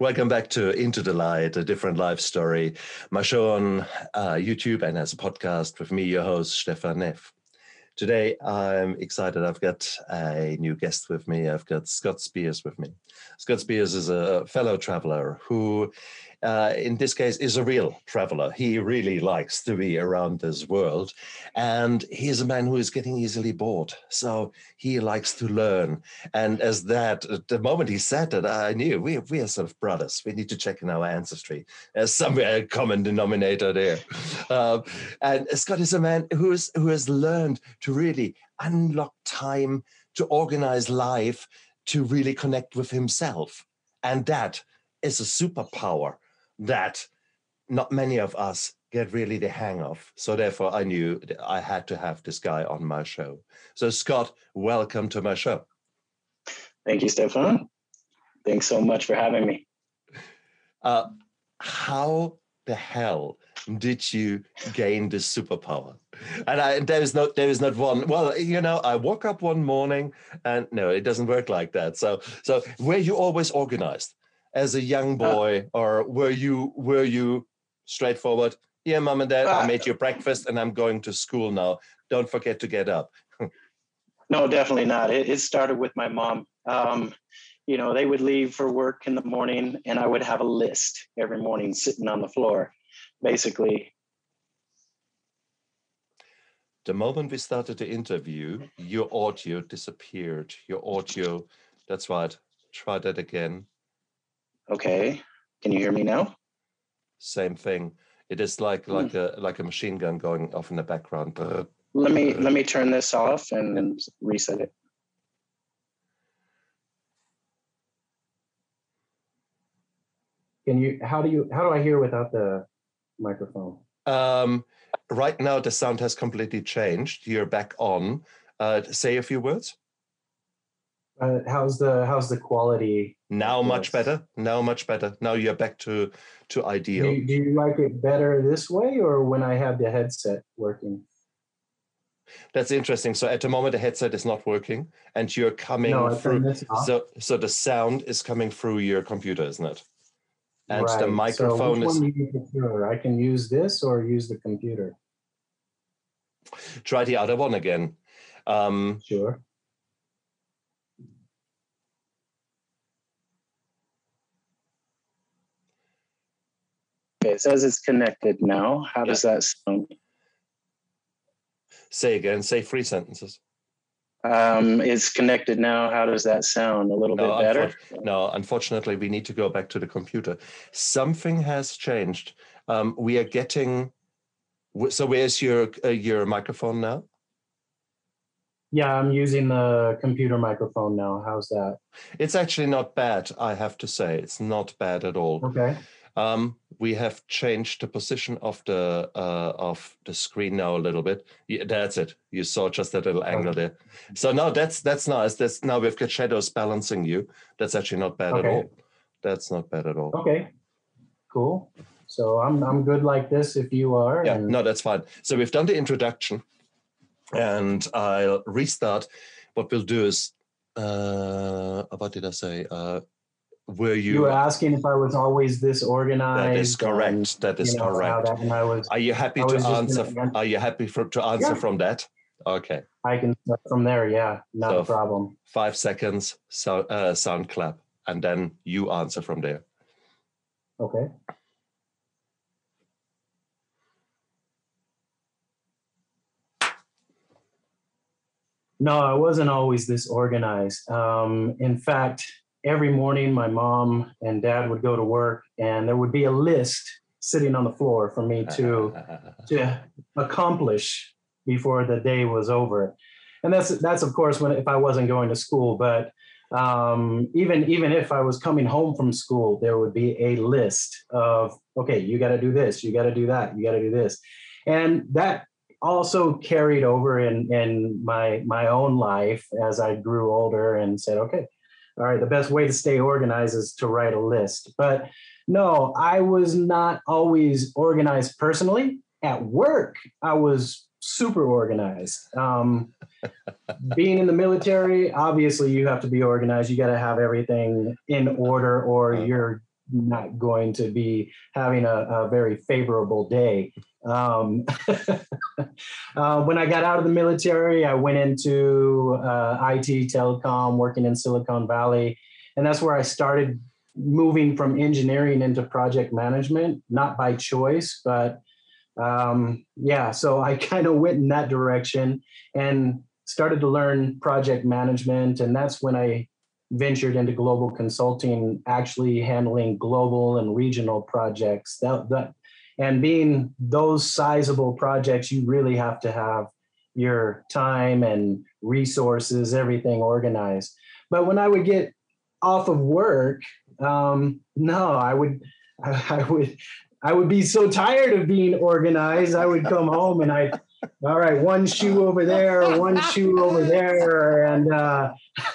Welcome back to Into the Light, a different life story. My show on uh, YouTube and as a podcast with me, your host, Stefan Neff. Today, I'm excited. I've got a new guest with me. I've got Scott Spears with me. Scott Spears is a fellow traveler who uh, in this case, is a real traveler. He really likes to be around this world. And he's a man who is getting easily bored. So he likes to learn. And as that, the moment he said that, I knew we, we are sort of brothers. We need to check in our ancestry. There's somewhere a common denominator there. Um, and Scott is a man who's, who has learned to really unlock time to organize life, to really connect with himself. And that is a superpower that not many of us get really the hang of. So therefore, I knew I had to have this guy on my show. So Scott, welcome to my show. Thank you, Stefan. Thanks so much for having me. Uh, how the hell did you gain this superpower? And I, there is not there is not one. Well, you know, I woke up one morning and no, it doesn't work like that. So so were you always organized? As a young uh, boy, uh, or were you were you straightforward? Yeah, mom and dad, uh, I made you breakfast, and I'm going to school now. Don't forget to get up. no, definitely not. It, it started with my mom. Um, you know, they would leave for work in the morning, and I would have a list every morning sitting on the floor, basically. The moment we started the interview, your audio disappeared. Your audio, that's right. Try that again. Okay. Can you hear me now? Same thing. It is like hmm. like a like a machine gun going off in the background. Let me let me turn this off and reset it. Can you how do you how do I hear without the microphone? Um, right now the sound has completely changed. You're back on. Uh, say a few words. Uh, how's the how's the quality? Now much better. Now much better. Now you're back to to ideal. Do you, do you like it better this way or when I have the headset working? That's interesting. So at the moment the headset is not working, and you're coming no, through. So so the sound is coming through your computer, isn't it? And right. the microphone so is. One you prefer? I can use this or use the computer. Try the other one again. Um, sure. Okay, it says it's connected now. How does that sound? Say again, say three sentences. Um, it's connected now. How does that sound? A little no, bit better? Unfor- no, unfortunately, we need to go back to the computer. Something has changed. Um, we are getting. So, where's your uh, your microphone now? Yeah, I'm using the computer microphone now. How's that? It's actually not bad, I have to say. It's not bad at all. Okay. Um, we have changed the position of the uh, of the screen now a little bit. Yeah, that's it. You saw just that little angle there. So now that's that's nice. That's now we've got shadows balancing you. That's actually not bad okay. at all. That's not bad at all. Okay, cool. So I'm I'm good like this if you are. Yeah, and... no, that's fine. So we've done the introduction, and I'll restart. What we'll do is, uh, what did I say? Uh, were you you were asking if i was always this organized that is correct and, that is you know, correct that, and I was, are you happy to answer gonna, are you happy for, to answer yeah. from that? Okay. I can start from there yeah. Not so a problem. five seconds so uh, sound clap and then you answer from there. Okay. No i wasn't always this organized. Um, in fact every morning my mom and dad would go to work and there would be a list sitting on the floor for me to to accomplish before the day was over. And that's that's of course when if i wasn't going to school but um, even even if i was coming home from school there would be a list of okay you got to do this you got to do that you got to do this. And that also carried over in in my my own life as i grew older and said okay all right, the best way to stay organized is to write a list. But no, I was not always organized personally. At work, I was super organized. Um, being in the military, obviously, you have to be organized. You got to have everything in order, or uh-huh. you're not going to be having a, a very favorable day. Um, uh, when I got out of the military, I went into uh, IT, telecom, working in Silicon Valley. And that's where I started moving from engineering into project management, not by choice, but um, yeah, so I kind of went in that direction and started to learn project management. And that's when I ventured into global consulting, actually handling global and regional projects. That, that and being those sizable projects, you really have to have your time and resources, everything organized. But when I would get off of work, um, no, I would, I, I would, I would be so tired of being organized. I would come home and I, all right, one shoe over there, one shoe over there, and uh,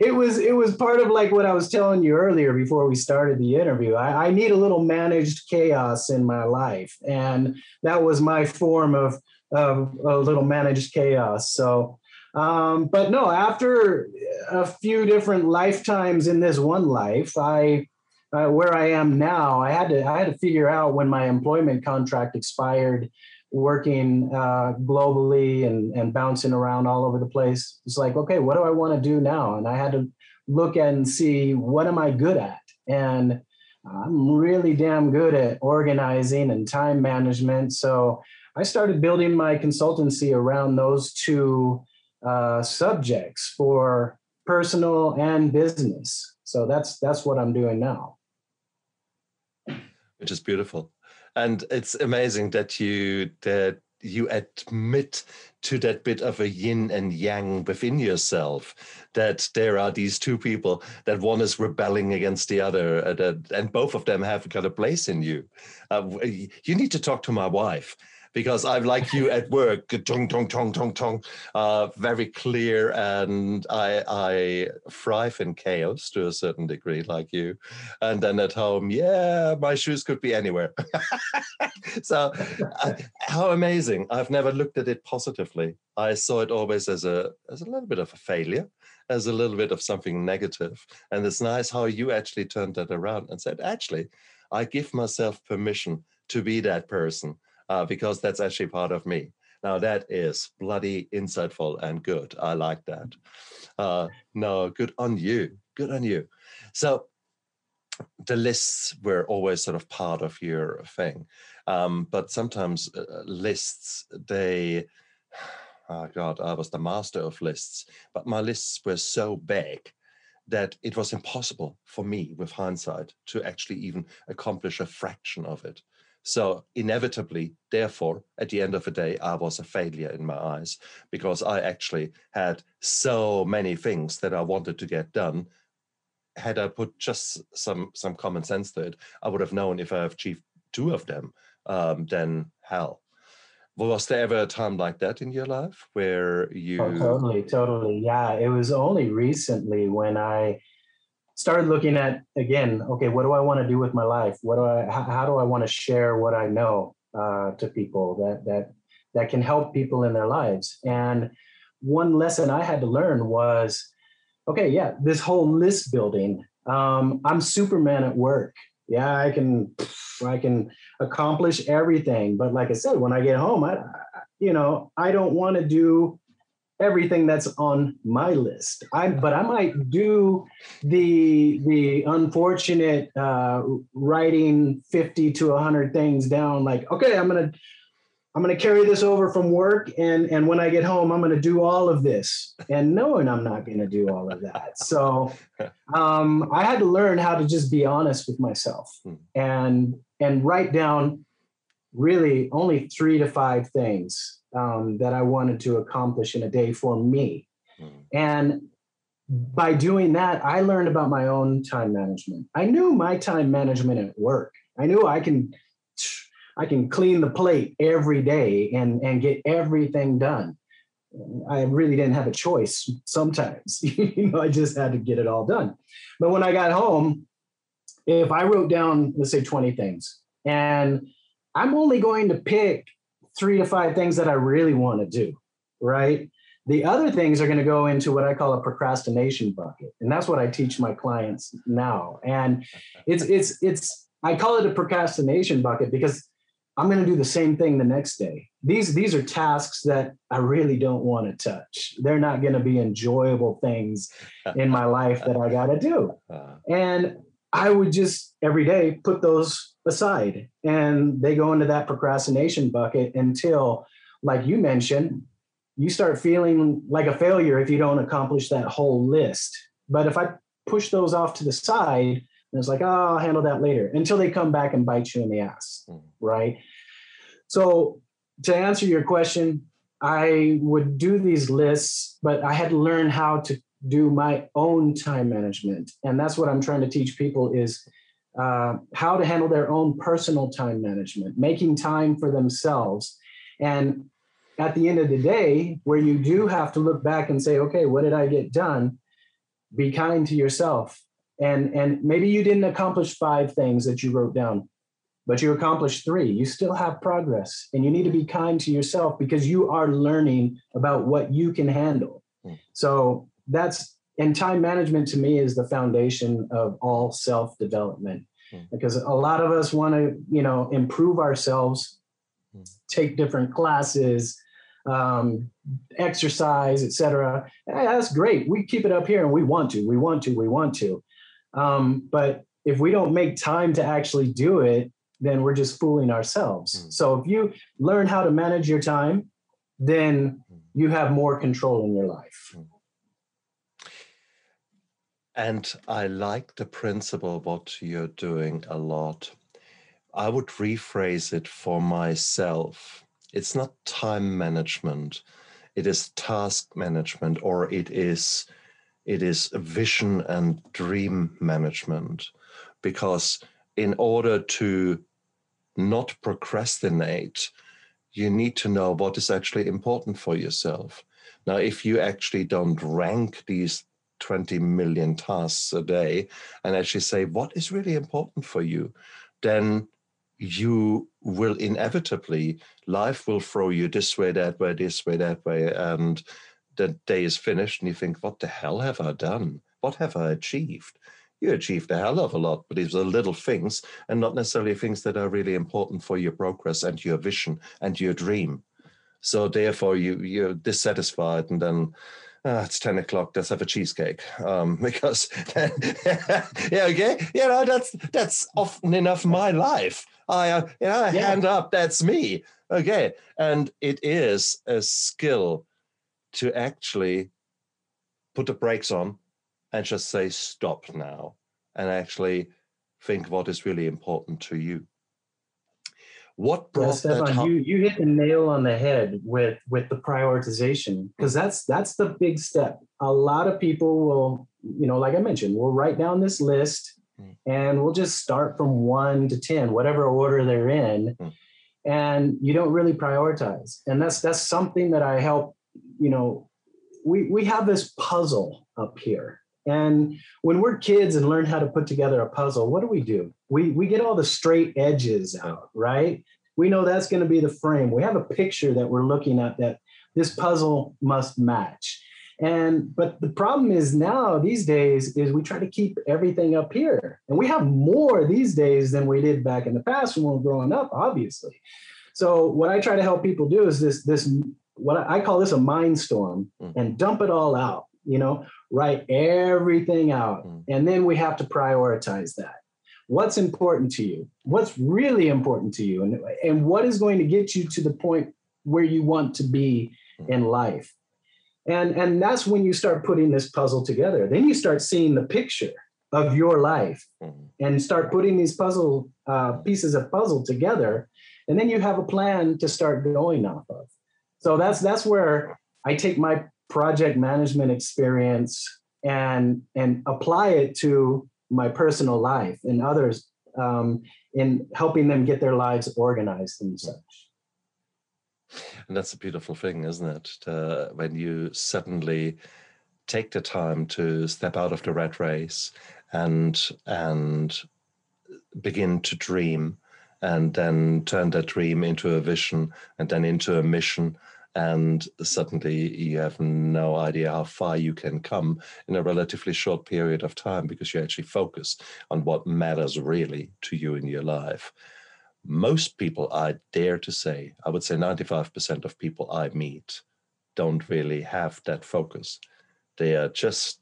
it was it was part of like what I was telling you earlier before we started the interview. I, I need a little managed chaos in my life, and that was my form of of a little managed chaos. So um, but no, after a few different lifetimes in this one life, I uh, where I am now, I had to I had to figure out when my employment contract expired, working uh, globally and and bouncing around all over the place. It's like, okay, what do I want to do now? And I had to look and see what am I good at, and I'm really damn good at organizing and time management. So I started building my consultancy around those two uh, subjects for personal and business. So that's that's what I'm doing now. Which is beautiful, and it's amazing that you that you admit to that bit of a yin and yang within yourself that there are these two people that one is rebelling against the other uh, and both of them have got a place in you. Uh, you need to talk to my wife because I'm like you at work, tong tong tong tong tong, uh, very clear, and I I thrive in chaos to a certain degree, like you, and then at home, yeah, my shoes could be anywhere. so, uh, how amazing! I've never looked at it positively. I saw it always as a as a little bit of a failure as a little bit of something negative. And it's nice how you actually turned that around and said, actually, I give myself permission to be that person uh, because that's actually part of me. Now that is bloody insightful and good. I like that. Uh, no, good on you. Good on you. So the lists were always sort of part of your thing, um, but sometimes uh, lists they. Oh God, I was the master of lists, but my lists were so big that it was impossible for me, with hindsight, to actually even accomplish a fraction of it. So inevitably, therefore, at the end of the day, I was a failure in my eyes because I actually had so many things that I wanted to get done. Had I put just some some common sense to it, I would have known if I achieved two of them, um, then hell. Was there ever a time like that in your life where you? Oh, totally, totally. Yeah, it was only recently when I started looking at again okay what do i want to do with my life? What do i how, how do i want to share what i know uh, to people that that that can help people in their lives? And one lesson i had to learn was okay yeah this whole list building um, i'm superman at work. Yeah i can i can accomplish everything. But like i said when i get home i you know i don't want to do everything that's on my list. I but I might do the the unfortunate uh, writing fifty to hundred things down. Like, okay, I'm gonna I'm gonna carry this over from work, and and when I get home, I'm gonna do all of this, and knowing I'm not gonna do all of that. So um, I had to learn how to just be honest with myself hmm. and and write down really only three to five things um, that I wanted to accomplish in a day for me. Mm. And by doing that, I learned about my own time management. I knew my time management at work. I knew I can I can clean the plate every day and, and get everything done. I really didn't have a choice sometimes. you know, I just had to get it all done. But when I got home, if I wrote down, let's say 20 things, and I'm only going to pick three to five things that I really want to do, right? The other things are going to go into what I call a procrastination bucket. And that's what I teach my clients now. And it's it's it's I call it a procrastination bucket because I'm going to do the same thing the next day. These these are tasks that I really don't want to touch. They're not going to be enjoyable things in my life that I got to do. Uh. And I would just every day put those aside and they go into that procrastination bucket until like you mentioned, you start feeling like a failure if you don't accomplish that whole list. But if I push those off to the side, and it's like, oh, I'll handle that later until they come back and bite you in the ass. Mm. Right. So, to answer your question, I would do these lists, but I had to learn how to do my own time management. And that's what I'm trying to teach people is uh, how to handle their own personal time management, making time for themselves. And at the end of the day, where you do have to look back and say, okay, what did I get done? Be kind to yourself and and maybe you didn't accomplish five things that you wrote down but you accomplished three you still have progress and you need to be kind to yourself because you are learning about what you can handle mm. so that's and time management to me is the foundation of all self development mm. because a lot of us want to you know improve ourselves mm. take different classes um, exercise etc that's great we keep it up here and we want to we want to we want to um, but if we don't make time to actually do it, then we're just fooling ourselves. Mm. So if you learn how to manage your time, then hmm. you have more control in your life. And I like the principle of what you're doing a lot. I would rephrase it for myself. It's not time management, it is task management, or it is it is vision and dream management because in order to not procrastinate you need to know what is actually important for yourself now if you actually don't rank these 20 million tasks a day and actually say what is really important for you then you will inevitably life will throw you this way that way this way that way and the day is finished and you think, what the hell have I done? What have I achieved? You achieved a hell of a lot, but these are little things and not necessarily things that are really important for your progress and your vision and your dream. So therefore, you you're dissatisfied, and then ah, it's ten o'clock. Let's have a cheesecake um, because yeah, okay, you know that's that's often enough my life. I uh, you know, yeah. hand up. That's me. Okay, and it is a skill to actually put the brakes on and just say stop now and actually think what is really important to you what brought Stefan, that you you hit the nail on the head with with the prioritization because that's that's the big step a lot of people will you know like i mentioned we'll write down this list mm. and we'll just start from 1 to 10 whatever order they're in mm. and you don't really prioritize and that's that's something that i help you know, we we have this puzzle up here. And when we're kids and learn how to put together a puzzle, what do we do? We we get all the straight edges out, right? We know that's going to be the frame. We have a picture that we're looking at that this puzzle must match. And but the problem is now these days is we try to keep everything up here. And we have more these days than we did back in the past when we were growing up, obviously. So what I try to help people do is this this what I call this a mind storm mm. and dump it all out, you know, write everything out. Mm. And then we have to prioritize that. What's important to you? What's really important to you? And, and what is going to get you to the point where you want to be mm. in life? And, and that's when you start putting this puzzle together. Then you start seeing the picture of your life mm-hmm. and start putting these puzzle uh, pieces of puzzle together. And then you have a plan to start going off of. So that's that's where I take my project management experience and and apply it to my personal life and others um, in helping them get their lives organized and such. And that's a beautiful thing, isn't it? When you suddenly take the time to step out of the rat race and and begin to dream and then turn that dream into a vision and then into a mission and suddenly you have no idea how far you can come in a relatively short period of time because you actually focus on what matters really to you in your life. Most people, I dare to say, I would say 95% of people I meet don't really have that focus. They are just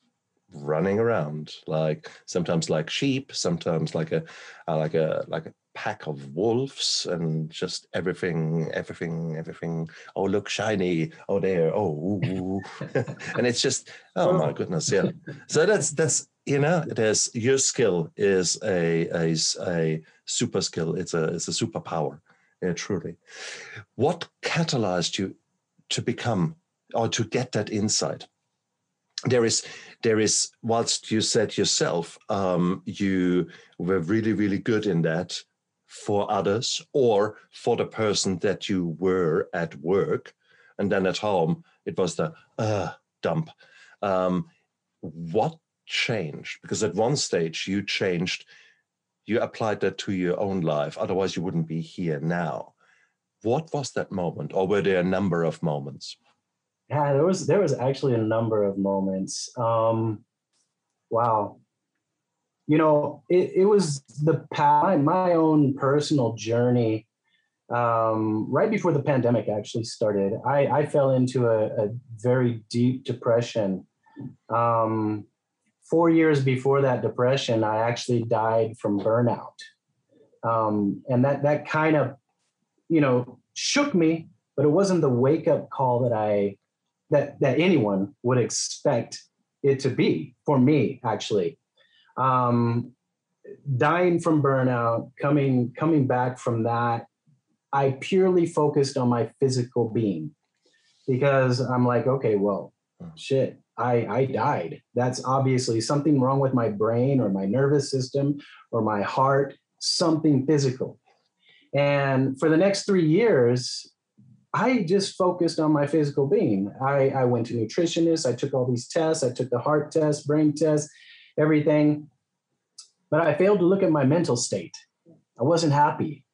running around like sometimes like sheep sometimes like a like a like a pack of wolves and just everything, everything, everything. Oh, look, shiny. Oh, there. Oh, and it's just, oh my goodness, yeah. So that's that's you know, there's your skill is a is a super skill. It's a it's a superpower, yeah, truly. What catalyzed you to become or to get that insight? There is there is whilst you said yourself um, you were really really good in that for others or for the person that you were at work. And then at home, it was the uh, dump. Um, what changed? Because at one stage, you changed, you applied that to your own life. Otherwise, you wouldn't be here now. What was that moment, or were there a number of moments? Yeah, there was there was actually a number of moments. Um, wow, you know, it, it was the my, my own personal journey. Um, right before the pandemic actually started, I, I fell into a, a very deep depression. Um, four years before that depression, I actually died from burnout. Um, and that, that kind of, you know, shook me, but it wasn't the wake up call that I, that, that anyone would expect it to be for me, actually um, dying from burnout, coming coming back from that, I purely focused on my physical being because I'm like, okay, well, hmm. shit, I I died. That's obviously something wrong with my brain or my nervous system or my heart, something physical. And for the next three years, I just focused on my physical being. I, I went to nutritionists. I took all these tests. I took the heart test, brain test, everything. But I failed to look at my mental state. I wasn't happy.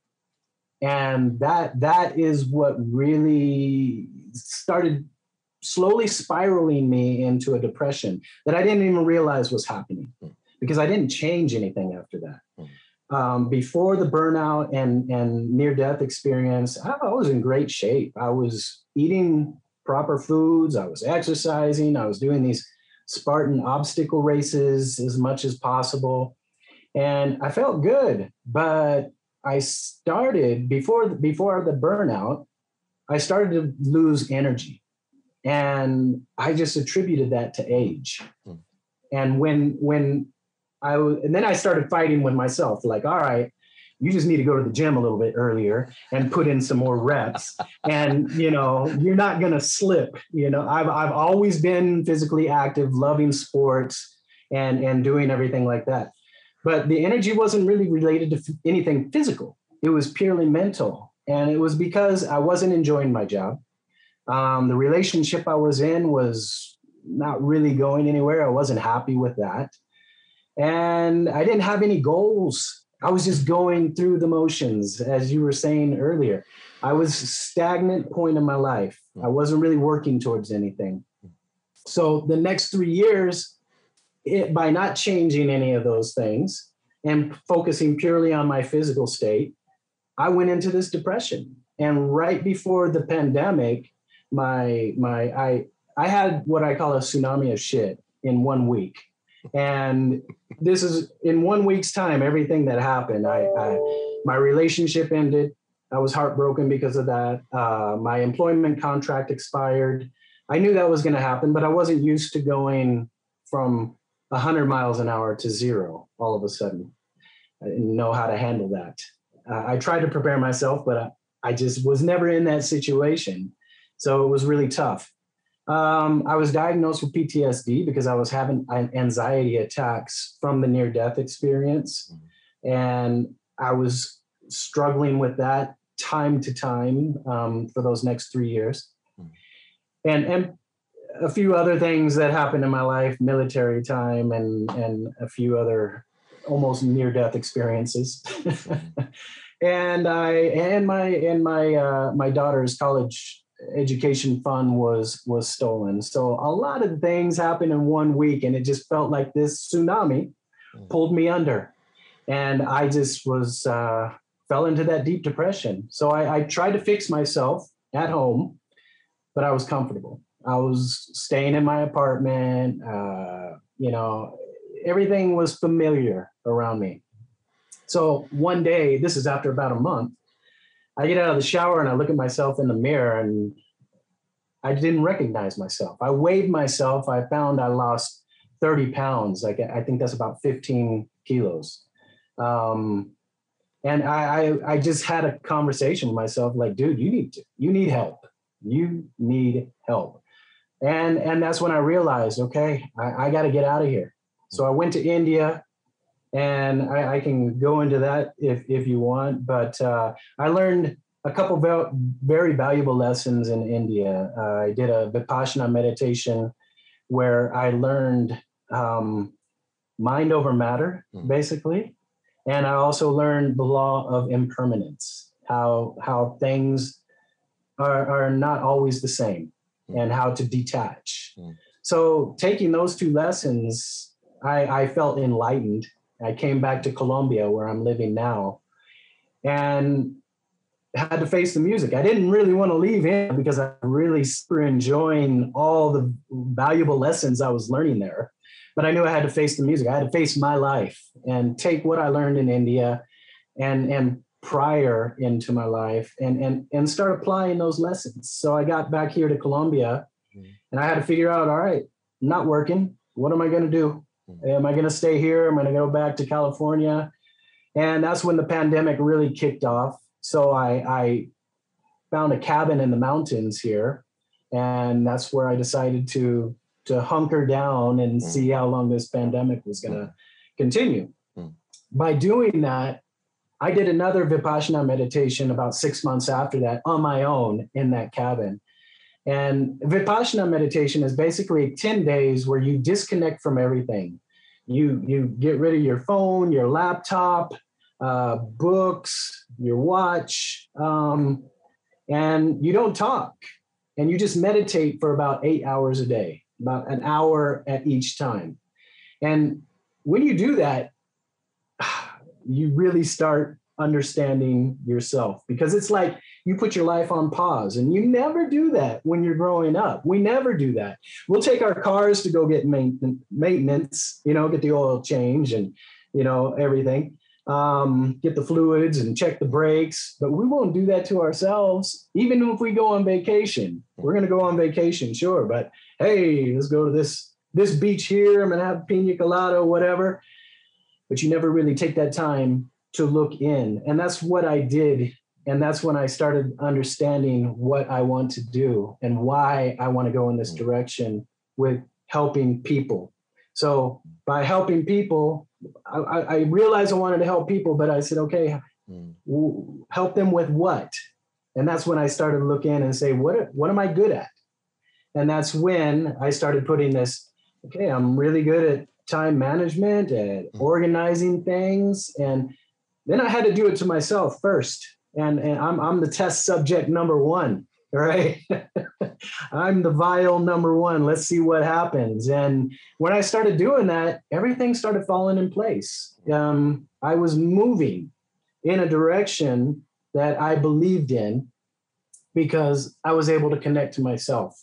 And that that is what really started slowly spiraling me into a depression that I didn't even realize was happening hmm. because I didn't change anything after that. Hmm. Um, before the burnout and, and near death experience, I, I was in great shape. I was eating proper foods, I was exercising, I was doing these Spartan obstacle races as much as possible. And I felt good, but I started before before the burnout, I started to lose energy. And I just attributed that to age. Hmm. And when when I and then I started fighting with myself, like, all right, you just need to go to the gym a little bit earlier and put in some more reps. And you know you're not going to slip you know. I've, I've always been physically active loving sports and and doing everything like that. But the energy wasn't really related to f- anything physical. It was purely mental. And it was because i wasn't enjoying my job. Um, the relationship i was in was not really going anywhere. I wasn't happy with that. And i didn't have any goals I was just going through the motions, as you were saying earlier. I was stagnant point in my life. I wasn't really working towards anything. So the next three years, it, by not changing any of those things and focusing purely on my physical state, I went into this depression. And right before the pandemic, my my I I had what I call a tsunami of shit in one week. And this is in one week's time, everything that happened. I, I my relationship ended. I was heartbroken because of that. Uh, my employment contract expired. I knew that was going to happen, but I wasn't used to going from 100 miles an hour to zero all of a sudden. I didn't know how to handle that. Uh, I tried to prepare myself, but I, I just was never in that situation. So it was really tough. Um, I was diagnosed with PTSD because I was having anxiety attacks from the near death experience. Mm-hmm. And I was struggling with that time to time um, for those next three years. Mm-hmm. And, and a few other things that happened in my life, military time and, and a few other almost near death experiences. Mm-hmm. and I, and my, and my, uh, my daughter's college education fund was was stolen. So a lot of things happened in one week, and it just felt like this tsunami mm. pulled me under, and I just was uh, fell into that deep depression. So I, I tried to fix myself at home, but I was comfortable. I was staying in my apartment. Uh, you know, everything was familiar around me. So one day, this is after about a month, I get out of the shower and I look at myself in the mirror and I didn't recognize myself. I weighed myself. I found I lost 30 pounds. Like I think that's about 15 kilos. Um, and I, I, I just had a conversation with myself, like, dude, you need to, you need help. You need help. And and that's when I realized, okay, I, I got to get out of here. So I went to India and I, I, can go into that if if you want. But uh, I learned a couple of very valuable lessons in India. Uh, I did a vipassana meditation where I learned um, mind over matter, mm. basically, and I also learned the law of impermanence, how how things are are not always the same, mm. and how to detach. Mm. So taking those two lessons, I, I felt enlightened I came back to Colombia where I'm living now and had to face the music. I didn't really want to leave here because I really super enjoying all the valuable lessons I was learning there. But I knew I had to face the music. I had to face my life and take what I learned in India and and prior into my life and and and start applying those lessons. So I got back here to Colombia mm-hmm. and I had to figure out, all right, I'm not working. What am I going to do? Am I going to stay here? Am I going to go back to California? And that's when the pandemic really kicked off. So I, I found a cabin in the mountains here, and that's where I decided to to hunker down and mm. see how long this pandemic was going to mm. continue. Mm. By doing that, I did another Vipassana meditation about six months after that on my own in that cabin. And Vipassana meditation is basically 10 days where you disconnect from everything. You, you get rid of your phone, your laptop, uh, books, your watch, um, and you don't talk. And you just meditate for about eight hours a day, about an hour at each time. And when you do that, you really start understanding yourself because it's like you put your life on pause. And you never do that when you're growing up. We never do that. We'll take our cars to go get maintenance you know get the oil change and you know everything um, get the fluids and check the brakes. But we won't do that to ourselves even if we go on vacation. We're going to go on vacation sure. But hey let's go to this this beach here i'm to have pina colada whatever. But you never really take that time to look in. And that's what I did. And that's when I started understanding what I want to do and why I want to go in this direction with helping people. So by helping people, I, I realized I wanted to help people, but I said, okay, mm. help them with what? And that's when I started to look in and say, what, what am I good at? And that's when I started putting this, okay, I'm really good at time management and mm. organizing things. And then I had to do it to myself first. And, and I'm, I'm the test subject number one, right? I'm the vial number one. Let's see what happens. And when I started doing that, everything started falling in place. Um, I was moving in a direction that I believed in because I was able to connect to myself.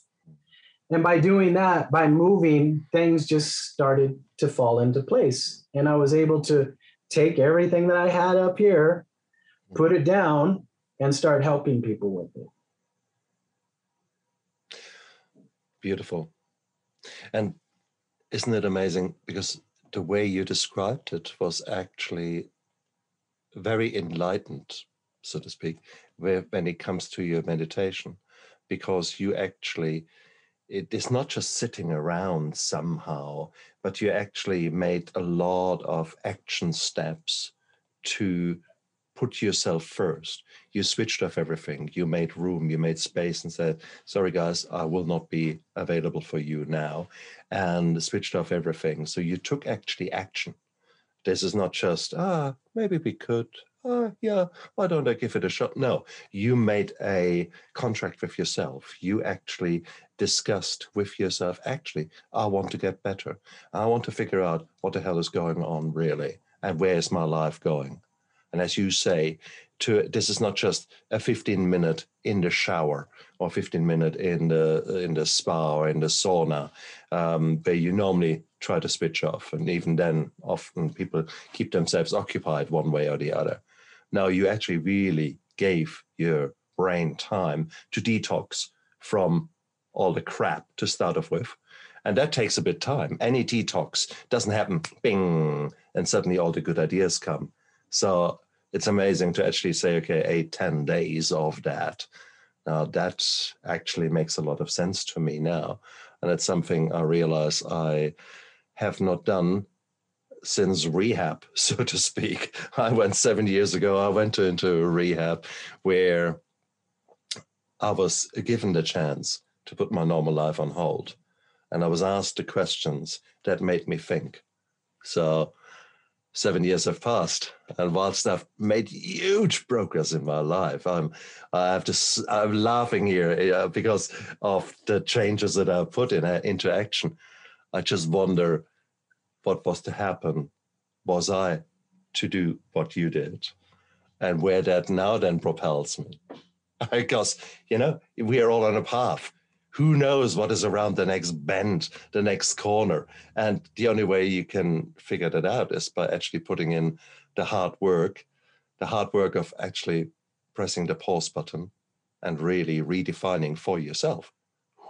And by doing that, by moving, things just started to fall into place. And I was able to take everything that I had up here, put it down, and start helping people with it. Beautiful. And isn't it amazing? Because the way you described it was actually very enlightened, so to speak, when it comes to your meditation, because you actually it is not just sitting around somehow, but you actually made a lot of action steps to put yourself first. You switched off everything. You made room, you made space and said, sorry, guys, I will not be available for you now, and switched off everything. So you took actually action. This is not just, ah, maybe we could, uh, yeah, why don't I give it a shot? No, you made a contract with yourself. You actually discussed with yourself, actually, I want to get better. I want to figure out what the hell is going on really and where is my life going. And as you say, to this is not just a 15 minute in the shower or 15 minute in the in the spa or in the sauna um, where you normally try to switch off and even then often people keep themselves occupied one way or the other now you actually really gave your brain time to detox from all the crap to start off with. And that takes a bit time. Any detox doesn't happen, bing, and suddenly all the good ideas come. So it's amazing to actually say, okay, 10 days of that. Now that actually makes a lot of sense to me now. And it's something I realize I have not done since rehab, so to speak. I went seven years ago, I went into rehab where I was given the chance to put my normal life on hold. And I was asked the questions that made me think. So seven years have passed, and whilst I've made huge progress in my life, I'm I have to I'm laughing here uh, because of the changes that I've put in uh, into action. I just wonder what was to happen was I to do what you did and where that now then propels me. because, you know, we are all on a path. Who knows what is around the next bend, the next corner? And the only way you can figure that out is by actually putting in the hard work, the hard work of actually pressing the pause button and really redefining for yourself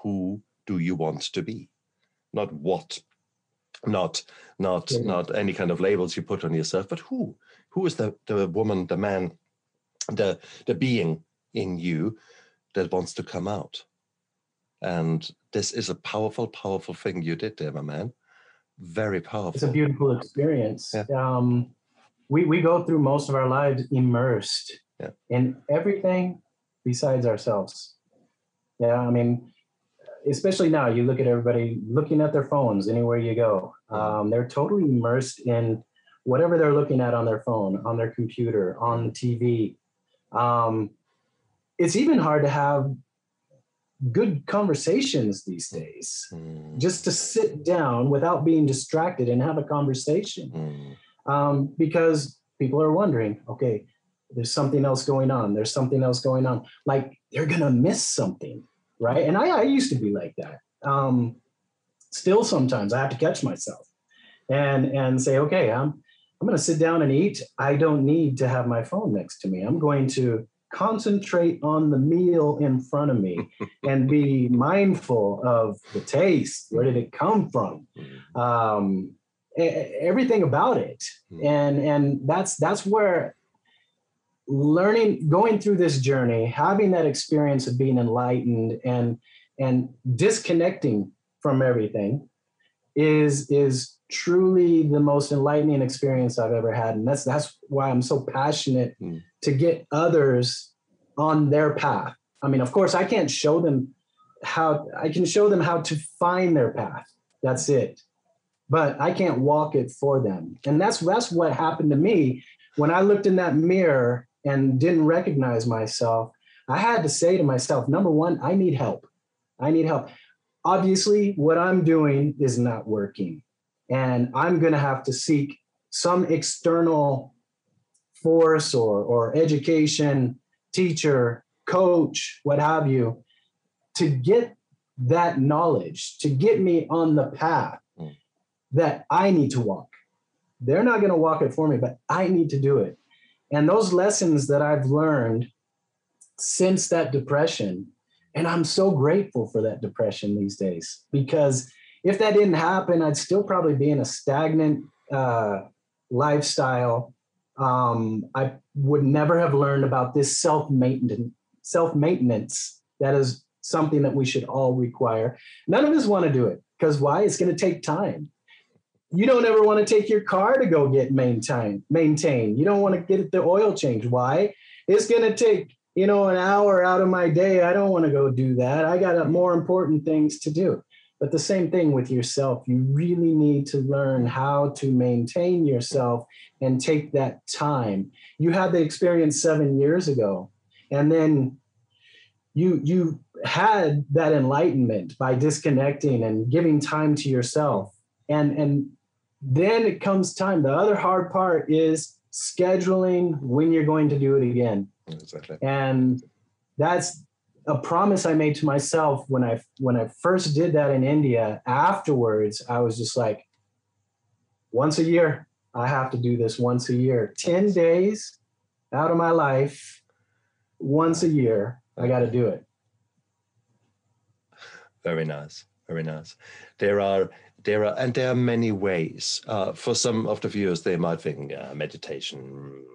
who do you want to be? Not what not not yeah. not any kind of labels you put on yourself but who who is the the woman the man the the being in you that wants to come out and this is a powerful powerful thing you did there my man very powerful it's a beautiful experience yeah. um we we go through most of our lives immersed yeah. in everything besides ourselves yeah i mean especially now, you look at everybody looking at their phones anywhere you go. Um, they're totally immersed in whatever they're looking at on their phone, on their computer, on TV. Um, it's even hard to have good conversations these days. Mm. Just to sit down without being distracted and have a conversation. Mm. Um, because people are wondering, okay, there's something else going on. There's something else going on. Like they're going to miss something right? And I, I used to be like that. Um, still, sometimes I have to catch myself and and say, okay, I'm I'm going to sit down and eat. I don't need to have my phone next to me. I'm going to concentrate on the meal in front of me and be mindful of the taste. Where did it come from? Um, everything about it, hmm. and and that's that's where learning going through this journey having that experience of being enlightened and and disconnecting from everything is is truly the most enlightening experience I've ever had and that's that's why I'm so passionate mm. To get others on their path I mean of course I can't show them how I can show them how to find their path that's it but I can't walk it for them and that's that's what happened to me when I looked in that mirror and didn't recognize myself, I had to say to myself, number one, I need help. I need help. Obviously, what I'm doing is not working. And I'm going to have to seek some external force or, or education, teacher, coach, what have you, to get that knowledge, to get me on the path mm. that I need to walk. They're not going to walk it for me, but I need to do it. And those lessons that I've learned since that depression, and I'm so grateful for that depression these days because if that didn't happen, I'd still probably be in a stagnant uh, lifestyle. Um, I would never have learned about this self maintenance. Self maintenance that is something that we should all require. None of us want to do it because why? It's going to take time. You don't ever want to take your car to go get maintained maintained. You don't want to get the oil change. Why? It's going to take you know an hour out of my day. I don't want to go do that. I got more important things to do But the same thing with yourself. You really need to learn how to maintain yourself and take that time. You had the experience seven years ago, and then you you had that enlightenment by disconnecting and giving time to yourself. And and then it comes time. The other hard part is scheduling when you're going to do it again. Exactly. And that's a promise I made to myself when I when I first did that in India. Afterwards, I was just like, once a year, I have to do this once a year. 10 days out of my life, once a year, I got to do it. Very nice. Very nice. There are there are and there are many ways. Uh, for some of the viewers, they might think uh, meditation.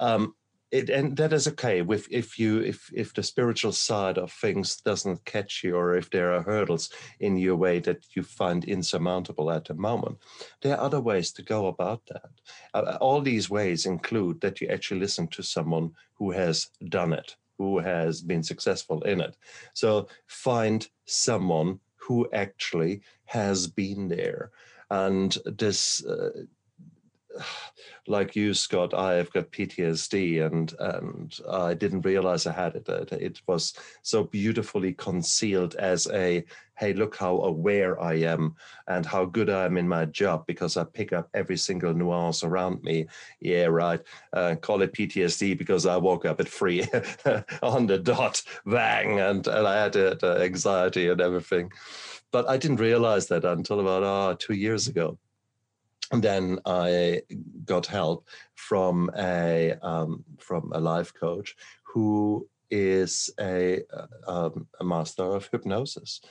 Um, it, and that is okay. With if you if if the spiritual side of things doesn't catch you or if there are hurdles in your way that you find insurmountable at the moment there are other ways to go about that. Uh, all these ways include that you actually listen to someone who has done it who has been successful in it. So find someone who actually has been there. And this uh, like you, Scott, I've got PTSD, and and I didn't realize I had it. It was so beautifully concealed as a hey, look how aware I am and how good I am in my job because I pick up every single nuance around me. Yeah, right. Uh, call it PTSD because I woke up at three on the dot, bang, and, and I had uh, anxiety and everything. But I didn't realize that until about uh, two years ago then I got help from a um, from a life coach who is a, um, a master of hypnosis.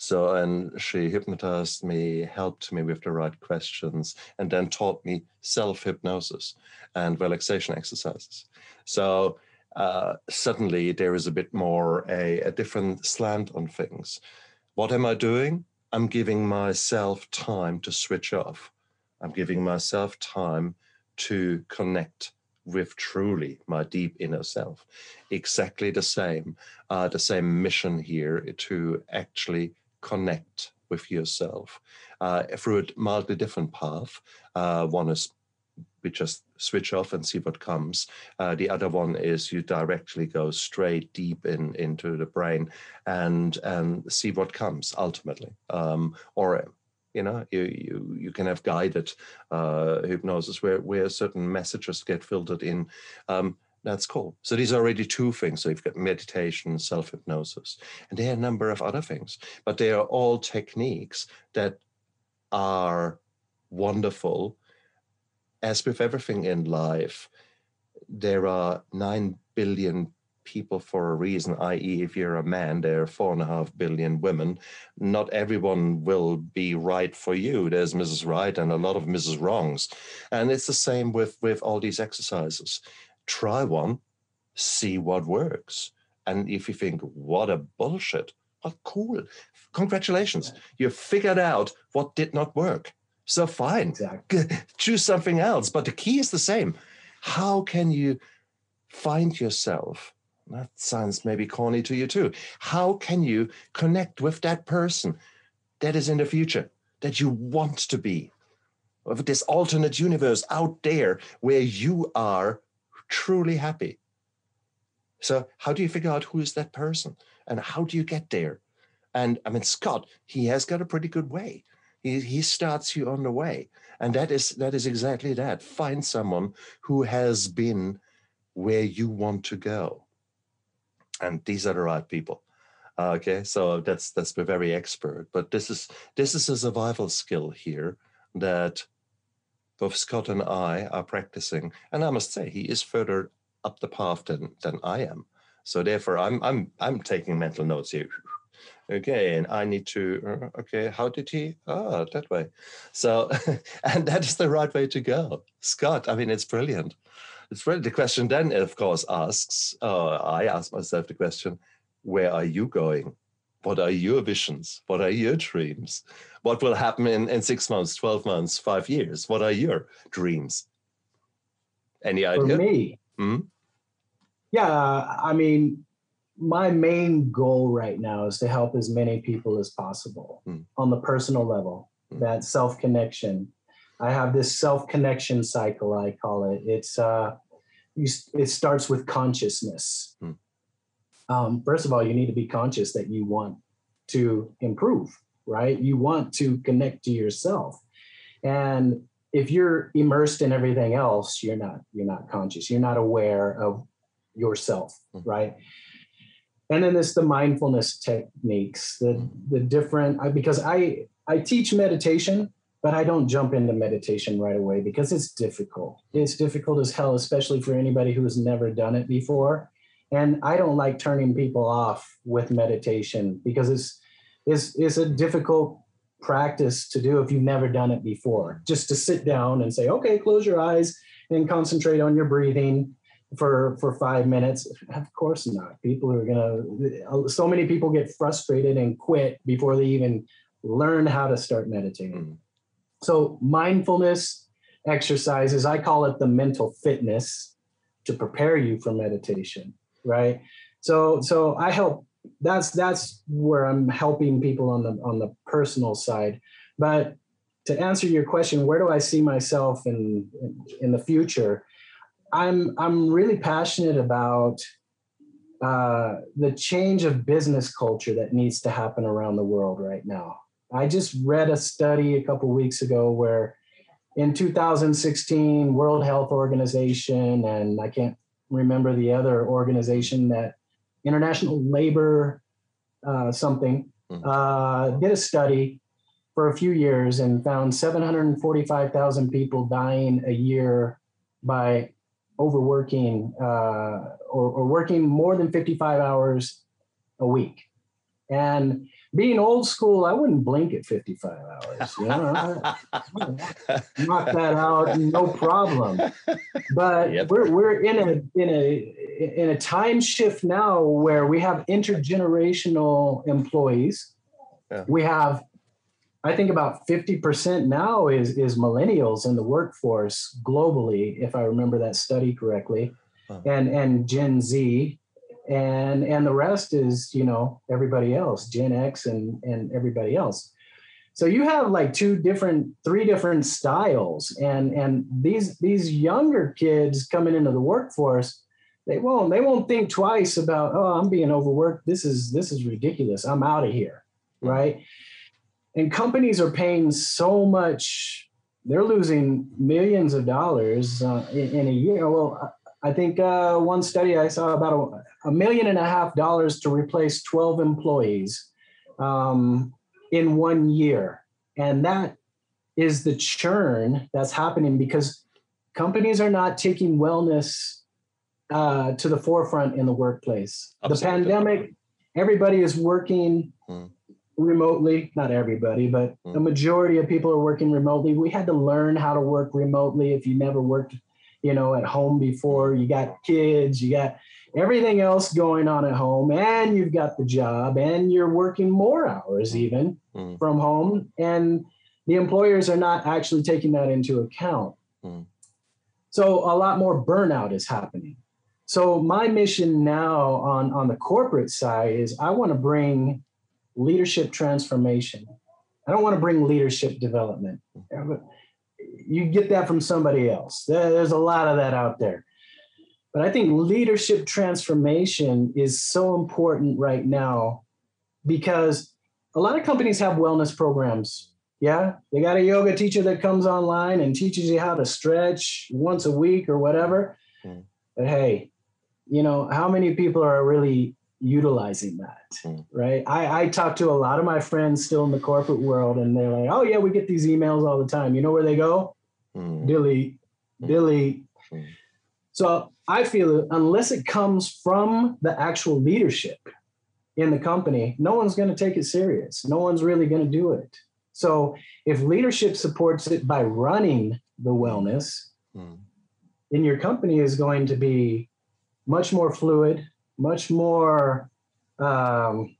So, and she hypnotized me, helped me with the right questions, and then taught me self hypnosis and relaxation exercises. So, uh, suddenly there is a bit more a, a different slant on things. What am I doing? I'm giving myself time to switch off. I'm giving myself time to connect with truly my deep inner self. Exactly the same, uh, the same mission here to actually connect with yourself uh, through a mildly different path. Uh, one is we just switch off and see what comes. Uh, the other one is you directly go straight deep in into the brain and and see what comes ultimately, um, or you know you you, you can have guided uh, hypnosis where where certain messages get filtered in. Um, that's cool. So these are already two things. So you've got meditation self-hypnosis and there are a number of other things. But they are all techniques that are wonderful. As with everything in life there are 9 billion people for a reason, i.e., if you're a man, there are four and a half billion women. Not everyone will be right for you. There's Mrs. Right and a lot of Mrs. Wrongs. And it's the same with, with all these exercises. Try one, see what works. And if you think, what a bullshit, well, cool. Congratulations. You figured out what did not work. So fine. Exactly. Choose something else. But the key is the same. How can you find yourself that sounds maybe corny to you too. How can you connect with that person that is in the future that you want to be? Of this alternate universe out there where you are truly happy. So, how do you figure out who is that person and how do you get there? And I mean, Scott, he has got a pretty good way. He, he starts you on the way. And that is that is exactly that. Find someone who has been where you want to go and these are the right people. Uh, okay so that's that's we're very expert. But this is this is a survival skill here that both scott and i are practicing. And i must say he is further up the path than than i am. So therefore i'm i'm i'm taking mental notes here. Okay and i need to uh, okay how did he ah that way. So and that is the right way to go. Scott i mean it's brilliant it's really the question then, of course, asks, uh, I ask myself the question, where are you going? What are your visions? What are your dreams? What will happen in, in six months, 12 months, five years? What are your dreams? Any idea? For me, hmm yeah, I mean, my main goal right now is to help as many people as possible mm. on the personal level, mm. that self connection. I have this self connection cycle, I call it. It's, uh, you, it starts with consciousness. Mm. Um, first of all, you need to be conscious that you want to improve, right? You want to connect to yourself. And if you're immersed in everything else, you're not, you're not conscious. You're not aware of yourself, mm-hmm. right? and then there's the mindfulness techniques the the different because i i teach meditation but i don't jump into meditation right away because it's difficult. It's difficult as hell especially for anybody who has never done it before. And i don't like turning people off with meditation because it's it's, it's a difficult practice to do if you've never done it before. Just to sit down and say okay close your eyes and concentrate on your breathing for for five minutes. Of course not. People are gonna so many people get frustrated and quit before they even learn how to start meditating. Mm-hmm. So mindfulness exercises i call it the mental fitness to prepare you for meditation right? So so i help that's that's where i'm helping people on the on the personal side. But to answer your question where do i see myself in in, in the future? I'm I'm really passionate about uh, the change of business culture that needs to happen around the world right now. I just read a study a couple weeks ago where in 2016 World Health Organization and I can't remember the other organization that International Labor uh, something hmm. uh, did a study for a few years and found 745,000 people dying a year by overworking uh, or, or working more than 55 hours a week. And being old school, I wouldn't blink at 55 hours. You know, knock that out, no problem. But yep. we're we're in a in a in a time shift now where we have intergenerational employees. Yeah. We have I think about 50% now is, is millennials in the workforce globally, if I remember that study correctly, and, and Gen Z. And, and the rest is, you know, everybody else, Gen X and, and everybody else. So you have like two different, three different styles. And, and these, these younger kids coming into the workforce, they won't, they won't think twice about, oh, I'm being overworked. This is, this is ridiculous. I'm out of here. Hmm. Right and companies are paying so much they're losing millions of dollars uh, in, in, a year well i think uh, one study i saw about a, million and a half dollars to replace 12 employees um, in one year. And that is the churn that's happening because companies are not taking wellness uh, to the forefront in the workplace. Absolutely. the pandemic everybody is working mm remotely not everybody but mm. a majority of people are working remotely. We had to learn how to work remotely if you never worked you know at home before. You got kids you got everything else going on at home and you've got the job and you're working more hours mm. even mm. from home and the employers are not actually taking that into account mm. so a lot more burnout is happening so my mission now on on the corporate side is i want to bring leadership transformation. I don't want to bring leadership development. You get that from somebody else. There's a lot of that out there. But I think leadership transformation is so important right now because a lot of companies have wellness programs. Yeah, they got a yoga teacher that comes online and teaches you how to stretch once a week or whatever. Mm. But hey, you know, how many people are really utilizing that mm. right I, I talk to a lot of my friends still in the corporate world and they're like oh yeah we get these emails all the time you know where they go mm. delete delete mm. so i feel unless it comes from the actual leadership in the company no one's going to take it serious no one's really going to do it so if leadership supports it by running the wellness mm. then your company is going to be much more fluid much more um,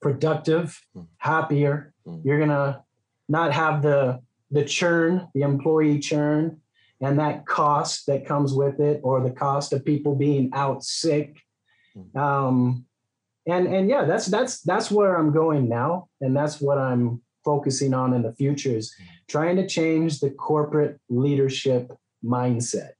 productive, hmm. happier. Mm. You're gonna not have the the churn, the employee churn, and that cost that comes with it, or the cost of people being out sick. Mm. Um, and and yeah, that's that's that's where I'm going now, and that's what I'm focusing on in the future is trying to change the corporate leadership mindset.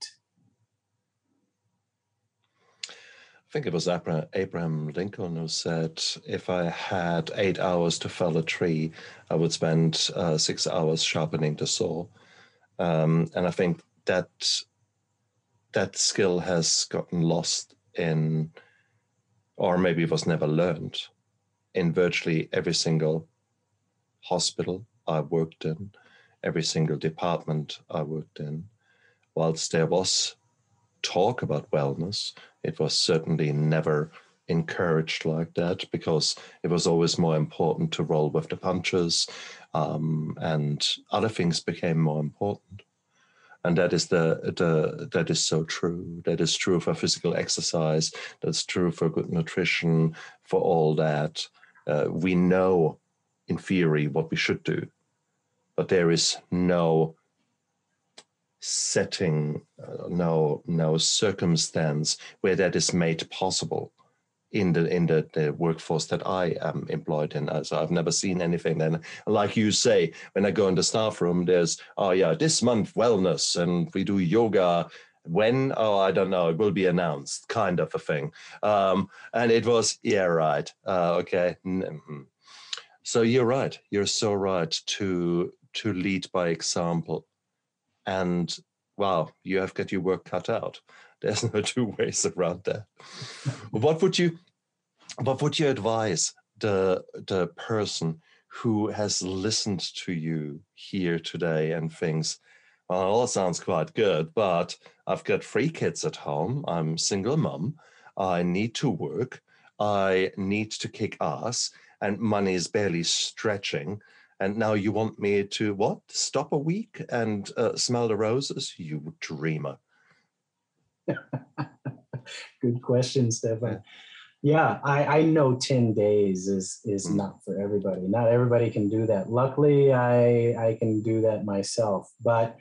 I think it was Abraham Lincoln who said, if I had eight hours to fell a tree, I would spend uh, six hours sharpening the saw. Um, and I think that that skill has gotten lost in, or maybe was never learned in virtually every single hospital I worked in, every single department I worked in. Whilst there was talk about wellness, it was certainly never encouraged like that because it was always more important to roll with the punches um, and other things became more important and that is the, the that is so true. That is true for physical exercise. That's true for good nutrition for all that. Uh, we know in theory what we should do. But there is no setting, uh, no no circumstance where that is made possible in the in the, the workforce that I am employed in. So I've never seen anything then. Like you say, when I go in the staff room, there's oh yeah, this month wellness and we do yoga. When oh I don't know, it will be announced, kind of a thing. Um, and it was yeah right, uh, okay. Mm-hmm. So you're right. You're so right to to lead by example and wow, you have got your work cut out. There's no two ways around that. what would you what would you advise the the person who has listened to you here today and thinks, well, all sounds quite good, but I've got three kids at home. I'm single mom. I need to work. I need to kick ass, and money is barely stretching and now you want me to what? Stop a week and uh, smell the roses? You dreamer. Good question, Stefan. Yeah, I, I know 10 days is is mm. not for everybody. Not everybody can do that. Luckily, I I can do that myself. But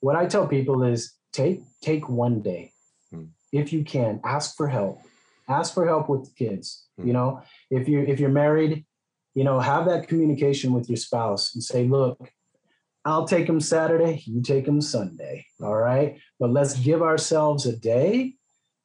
what I tell people is take take one day. Mm. If you can, ask for help. Ask for help with the kids. Mm. You know, if you if you're married, you know, have that communication with your spouse and say, look, I'll take them Saturday, you take them Sunday. All right. But let's give ourselves a day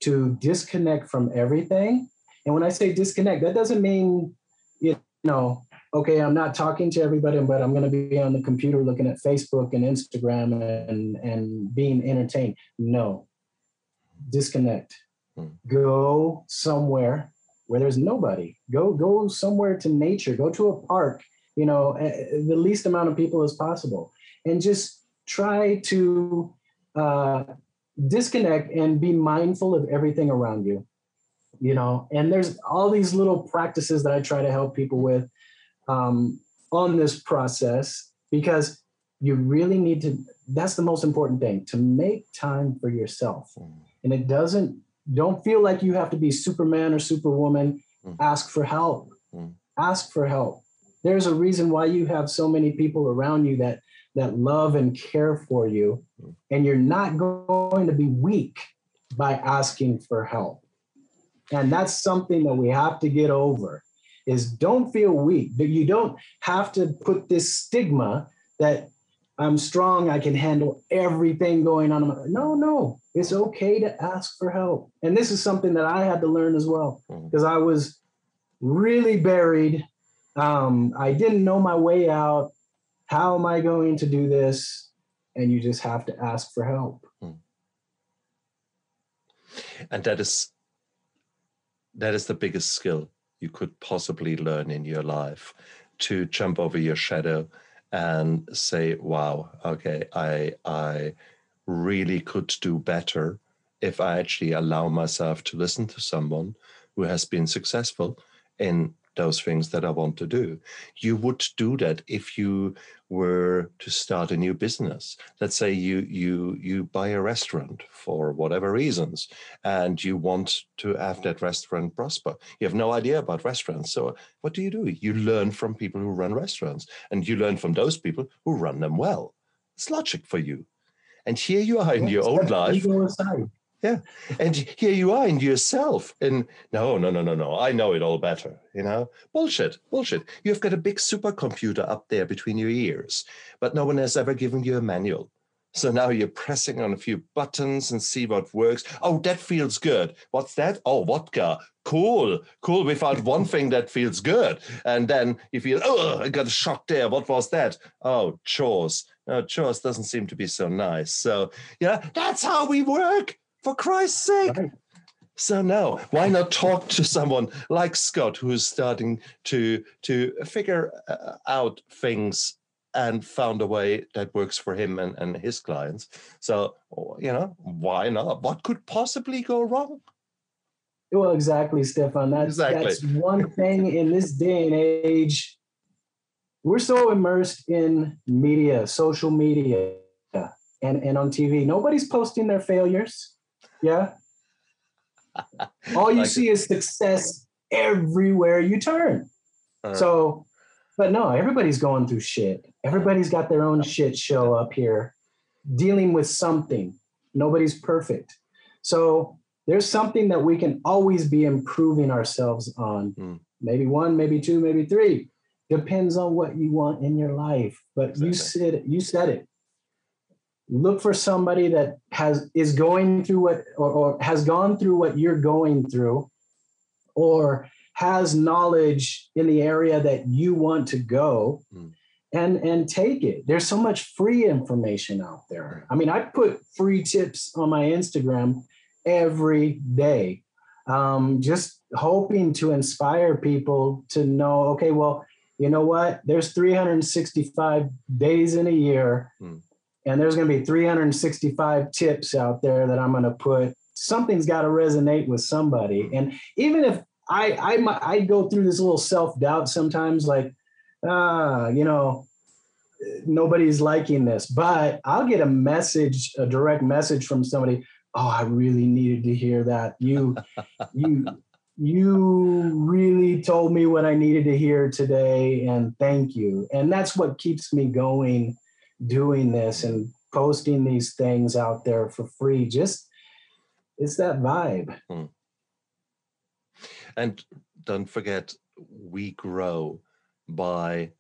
to disconnect from everything. And when I say disconnect, that doesn't mean, you know, okay, I'm not talking to everybody, but I'm going to be on the computer looking at Facebook and Instagram and, and being entertained. No, disconnect. Hmm. Go somewhere where there's nobody. Go go somewhere to nature. Go to a park. You know, the least amount of people as possible, and just try to uh, disconnect and be mindful of everything around you. You know, and there's all these little practices that I try to help people with um, on this process because you really need to. That's the most important thing to make time for yourself, mm. and it doesn't don't feel like you have to be Superman or Superwoman. Mm. Ask for help. Mm. Ask for help. There's a reason why you have so many people around you that that love and care for you, mm. and you're not going to be weak by asking for help. And that's something that we have to get over. Is don't feel weak. But you don't have to put this stigma that I'm strong. I can handle everything going on. No, no, it's okay to ask for help. And this is something that I had to learn as well because mm-hmm. I was really buried. Um, I didn't know my way out. How am I going to do this? And you just have to ask for help. Mm. And that is that is the biggest skill you could possibly learn in your life to jump over your shadow and say, wow, okay, I I really could do better if I actually allow myself to listen to someone who has been successful in those things that I want to do. You would do that if you were to start a new business. Let's say you you you buy a restaurant for whatever reasons and you want to have that restaurant prosper. You have no idea about restaurants. So what do you do? You learn from people who run restaurants and you learn from those people who run them well. It's logic for you. And here you are in your own life. Yeah. And here you are and yourself. And no, no, no, no, no. I know it all better. You know, bullshit, bullshit. You've got a big supercomputer up there between your ears, but no one has ever given you a manual. So now you're pressing on a few buttons and see what works. Oh, that feels good. What's that? Oh, vodka. Cool, cool. We found one thing that feels good. And then you feel, oh, I got a shock there. What was that? Oh, chores. No, chores doesn't seem to be so nice. So, yeah, that's how we work, for Christ's sake. Right. So no, why not talk to someone like Scott, who is starting to to figure uh, out things and found a way that works for him and, and his clients. So, you know, why not? What could possibly go wrong? Well, exactly, Stefan. That's, exactly. that's one thing in this day and age. We're so immersed in media, social media, and, and on TV. Nobody's posting their failures. Yeah. All you like see it. is success everywhere you turn. Uh, so but no, everybody's going through shit. Everybody's got their own shit show up here, dealing with something. Nobody's perfect. So there's something that we can always be improving ourselves on. Mm. Maybe one, maybe two, maybe three. Depends on what you want in your life. But exactly. you said you said it. Look for somebody that has is going through what or, or has gone through what you're going through, or has knowledge in the area that you want to go mm. and and take it there's so much free information out there i mean i put free tips on my instagram every day um, just hoping to inspire people to know okay well you know what there's 365 days in a year mm. And there's going to be 365 tips out there that i'm going to put something's got to resonate with somebody and even if I I I go through this little self doubt sometimes, like ah, you know, nobody's liking this, but I'll get a message, a direct message from somebody. Oh, I really needed to hear that. You you you really told me what I needed to hear today, and thank you. And that's what keeps me going, doing this and posting these things out there for free. Just it's that vibe. Hmm. And don't forget, we grow by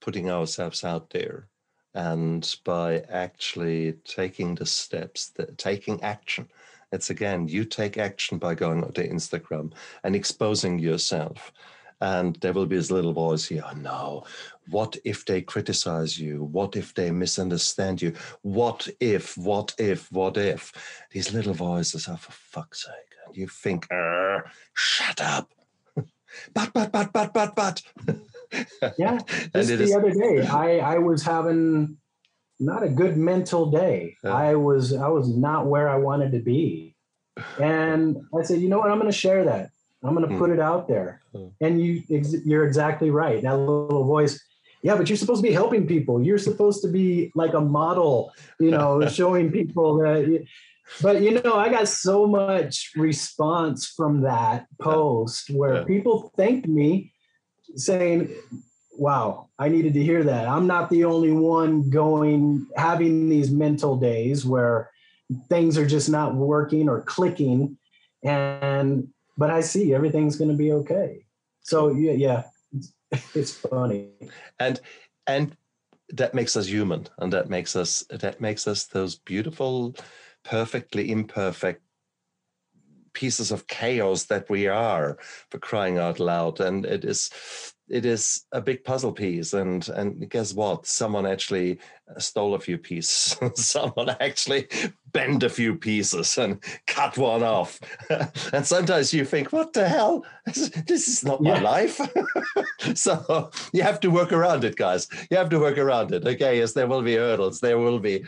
putting ourselves out there and by actually taking the steps, the, taking action. It's again, you take action by going onto Instagram and exposing yourself. And there will be this little voice here, oh, no, what if they criticize you? What if they misunderstand you? What if, what if, what if? These little voices are for fuck's sake And you think, shut up. but, but, but, but, but, but. yeah. Just the is... other day, I, I was having not a good mental day. Yeah. I was I was not where I wanted to be. And I said, you know what? I'm going to share that. I'm going to mm. put it out there. Mm. And you you're exactly right. That little voice yeah, but you're supposed to be helping people. You're supposed to be like a model, you know, showing people that but you know, I got so much response from that post where yeah. people thanked me saying, wow, I needed to hear that. I'm not the only one going having these mental days where things are just not working or clicking. And but I see everything's gonna be okay. So yeah, yeah, it's, it's funny. And and that makes us human and that makes us that makes us those beautiful perfectly imperfect pieces of chaos that we are for crying out loud and it is it is a big puzzle piece and and guess what? Someone actually uh, stole a few pieces. Someone actually bent a few pieces and cut one off. And sometimes you think what the hell? This is not yeah. my life. So you have to work around it guys. You have to work around it okay? Yes there will be hurdles. There will be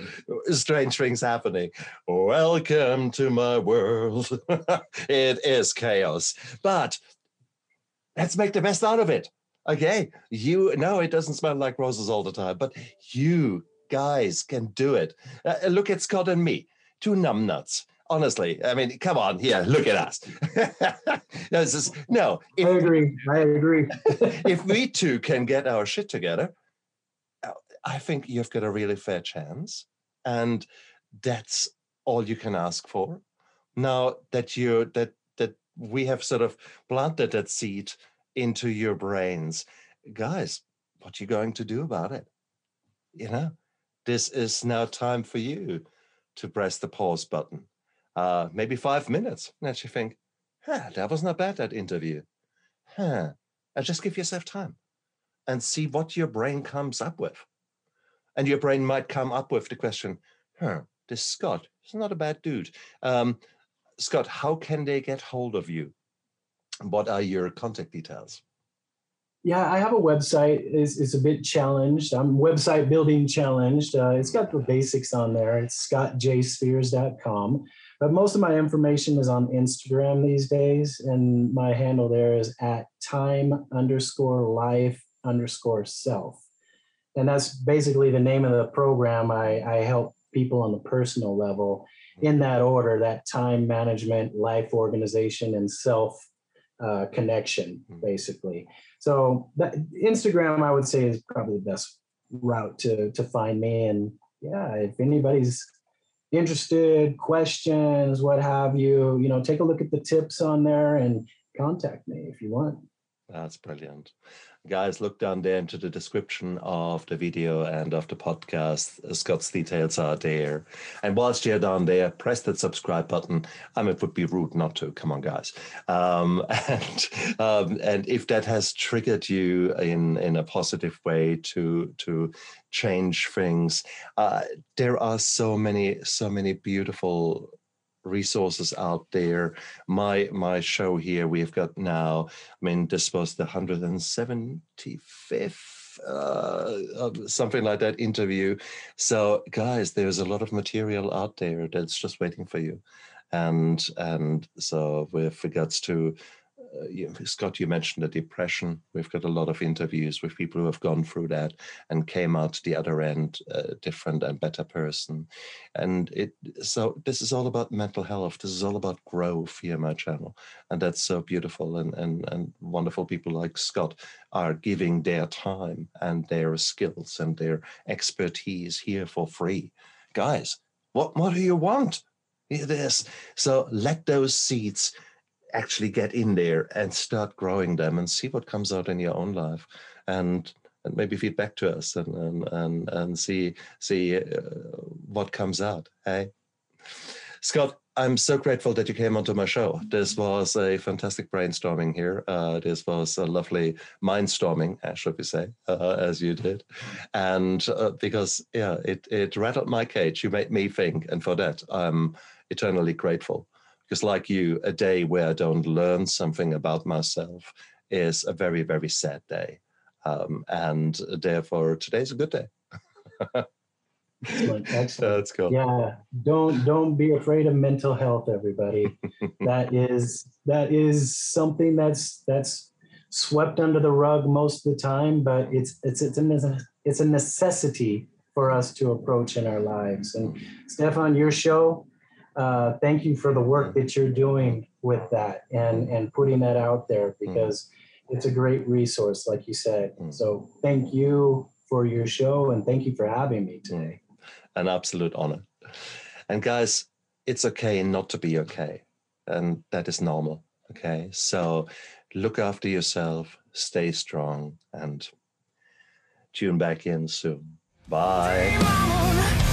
strange things happening. Welcome to my world. It is chaos. But let's make the best out of it Okay, you no, it doesn't smell like roses all the time, but you guys can do it. Uh, uh look at Scott and me, two numbnuts. Honestly, I mean, come on, here, look at us. no, is, no if, I agree. I agree. if we two can get our shit together, uh, I think you've got a really fair chance, and that's all you can ask for. now that you that that we have sort of planted that seed into your brains, guys, what are you going to do about it? You know, this is now time for you to press the pause button. Uh, maybe five minutes. And you think, huh, that was not bad, that interview. Huh. And just give yourself time and see what your brain comes up with. And your brain might come up with the question, huh, this Scott is not a bad dude. Um, Scott, how can they get hold of you? What are your contact details? Yeah, I have a website. It's, it's a bit challenged. I'm website building challenged. Uh, it's got the basics on there. It's scottjspears.com. But most of my information is on Instagram these days. And my handle there is at time underscore life underscore self. And that's basically the name of the program. I, I help people on the personal level in that order that time management, life organization, and self uh, connection, hmm. basically. So that, Instagram, I would say, is probably the best route to to find me. And yeah, if anybody's interested, questions, what have you, you know, take a look at the tips on there and contact me if you want. That's brilliant guys, look down there into the description of the video and of the podcast. Scott's details are there. And whilst you're down there, press that subscribe button. I mean, it would be rude not to. Come on, guys. Um, and um, and if that has triggered you in in a positive way to to change things, uh, there are so many so many beautiful resources out there. My my show here, we've got now. I mean, this was the hundred and seventy fifth, uh, something like that interview. So, guys, there's a lot of material out there that's just waiting for you, and and so with regards to uh, you, Scott, you mentioned the depression. We've got a lot of interviews with people who have gone through that and came out the other end a different and better person. And it so this is all about mental health. This is all about growth here my channel, and that's so beautiful. And and and wonderful people like Scott are giving their time and their skills and their expertise here for free, guys. What more do you want? It is so. Let those seeds actually get in there and start growing them and see what comes out in your own life and and maybe feed back to us and and and, and see see uh, what comes out hey? Scott i'm so grateful that you came onto my show. This was a fantastic brainstorming here. Uh, this was a lovely mindstorming should we say uh, as you did. And uh, because yeah it it rattled my cage. You made me think and for that i'm eternally grateful because, like you, a day where I don't learn something about myself is a very, very sad day. Um, and therefore, today's a good day. Excellent. Excellent. That's cool. Yeah. Don't don't be afraid of mental health, everybody. that is that is something that's that's swept under the rug most of the time, but it's it's it's a it's a necessity for us to approach in our lives. And Stefan, your show, uh, thank you for the work that you're doing with that and and putting that out there because mm. it's a great resource, like you said. Mm. So thank you for your show and thank you for having me today. An absolute honor. And guys, it's okay not to be okay, and that is normal. Okay, so look after yourself, stay strong, and tune back in soon. Bye.